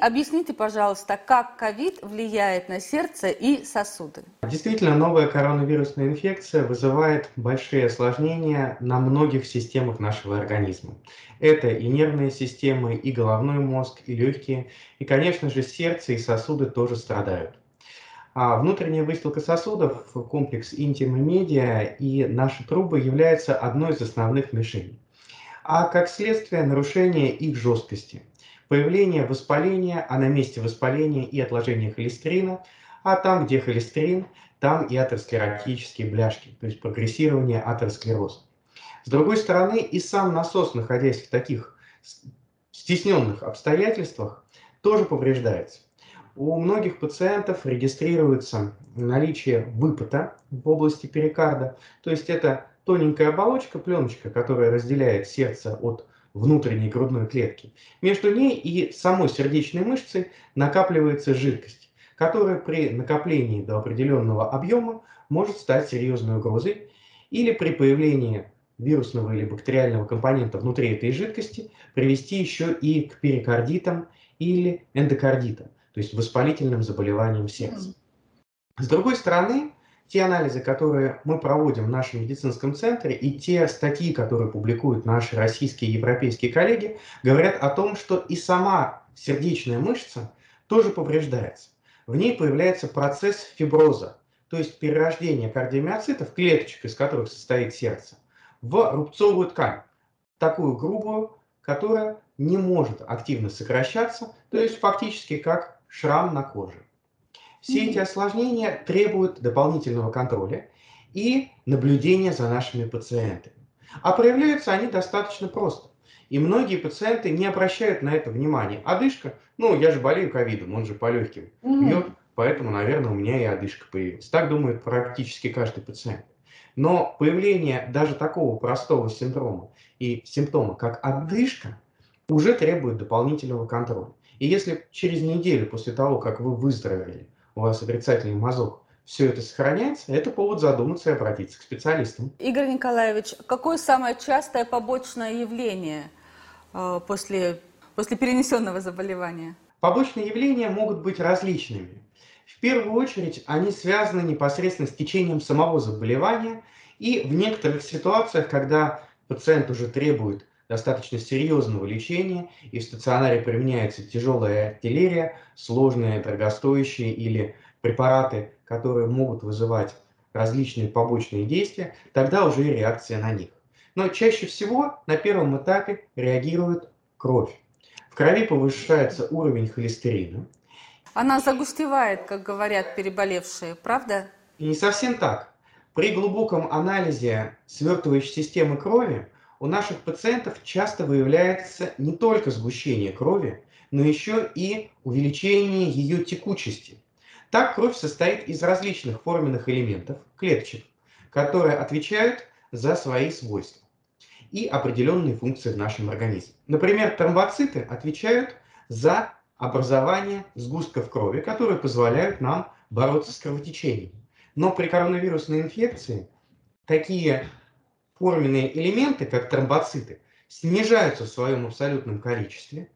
Объясните, пожалуйста, как ковид влияет на сердце и сосуды? Действительно, новая коронавирусная инфекция вызывает большие осложнения на многих системах нашего организма. Это и нервные системы, и головной мозг, и легкие, и, конечно же, сердце и сосуды тоже страдают. А внутренняя выстилка сосудов, комплекс интима медиа и наши трубы являются одной из основных мишеней. А как следствие нарушение их жесткости – появление воспаления, а на месте воспаления и отложение холестерина, а там, где холестерин, там и атеросклеротические бляшки, то есть прогрессирование атеросклероза. С другой стороны, и сам насос, находясь в таких стесненных обстоятельствах, тоже повреждается. У многих пациентов регистрируется наличие выпота в области перикарда, то есть это тоненькая оболочка, пленочка, которая разделяет сердце от внутренней грудной клетки. Между ней и самой сердечной мышцей накапливается жидкость, которая при накоплении до определенного объема может стать серьезной угрозой или при появлении вирусного или бактериального компонента внутри этой жидкости привести еще и к перикардитам или эндокардитам, то есть воспалительным заболеваниям сердца. С другой стороны, те анализы, которые мы проводим в нашем медицинском центре, и те статьи, которые публикуют наши российские и европейские коллеги, говорят о том, что и сама сердечная мышца тоже повреждается. В ней появляется процесс фиброза, то есть перерождение кардиомиоцитов, клеточек, из которых состоит сердце, в рубцовую ткань, такую грубую, которая не может активно сокращаться, то есть фактически как шрам на коже. Все эти осложнения требуют дополнительного контроля и наблюдения за нашими пациентами. А проявляются они достаточно просто. И многие пациенты не обращают на это внимания. Одышка, ну, я же болею ковидом, он же по легким бьет, поэтому, наверное, у меня и одышка появилась. Так думает практически каждый пациент. Но появление даже такого простого синдрома и симптома, как одышка, уже требует дополнительного контроля. И если через неделю после того, как вы выздоровели, у вас отрицательный мазок, все это сохраняется, это повод задуматься и обратиться к специалистам. Игорь Николаевич, какое самое частое побочное явление э, после, после перенесенного заболевания? Побочные явления могут быть различными. В первую очередь они связаны непосредственно с течением самого заболевания и в некоторых ситуациях, когда пациент уже требует достаточно серьезного лечения, и в стационаре применяется тяжелая артиллерия, сложные, дорогостоящие или препараты, которые могут вызывать различные побочные действия, тогда уже и реакция на них. Но чаще всего на первом этапе реагирует кровь. В крови повышается уровень холестерина. Она загустевает, как говорят переболевшие, правда? И не совсем так. При глубоком анализе свертывающей системы крови у наших пациентов часто выявляется не только сгущение крови, но еще и увеличение ее текучести. Так кровь состоит из различных форменных элементов, клеточек, которые отвечают за свои свойства и определенные функции в нашем организме. Например, тромбоциты отвечают за образование сгустков крови, которые позволяют нам бороться с кровотечением. Но при коронавирусной инфекции такие форменные элементы, как тромбоциты, снижаются в своем абсолютном количестве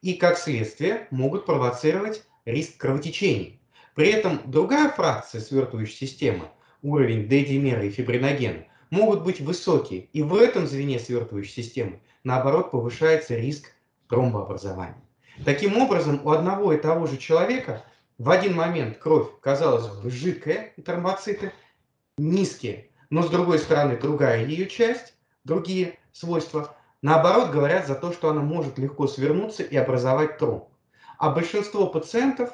и, как следствие, могут провоцировать риск кровотечений. При этом другая фракция свертывающей системы, уровень D-димера и фибриногена, могут быть высокие, и в этом звене свертывающей системы, наоборот, повышается риск тромбообразования. Таким образом, у одного и того же человека в один момент кровь, казалось бы, жидкая, тромбоциты низкие, но с другой стороны другая ее часть, другие свойства, наоборот говорят за то, что она может легко свернуться и образовать тромб. А большинство пациентов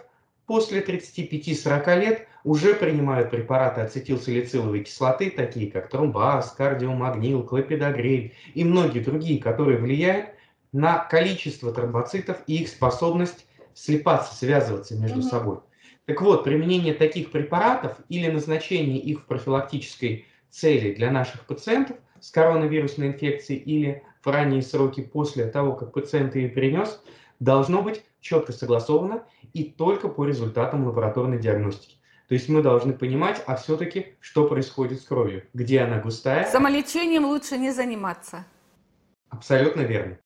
после 35-40 лет уже принимают препараты ацетилсалициловой кислоты, такие как тромбаз, кардиомагнил, клопидогрель и многие другие, которые влияют на количество тромбоцитов и их способность слипаться, связываться между угу. собой. Так вот, применение таких препаратов или назначение их в профилактической цели для наших пациентов с коронавирусной инфекцией или в ранние сроки после того, как пациент ее перенес, должно быть четко согласовано и только по результатам лабораторной диагностики. То есть мы должны понимать, а все-таки, что происходит с кровью, где она густая. Самолечением лучше не заниматься. Абсолютно верно.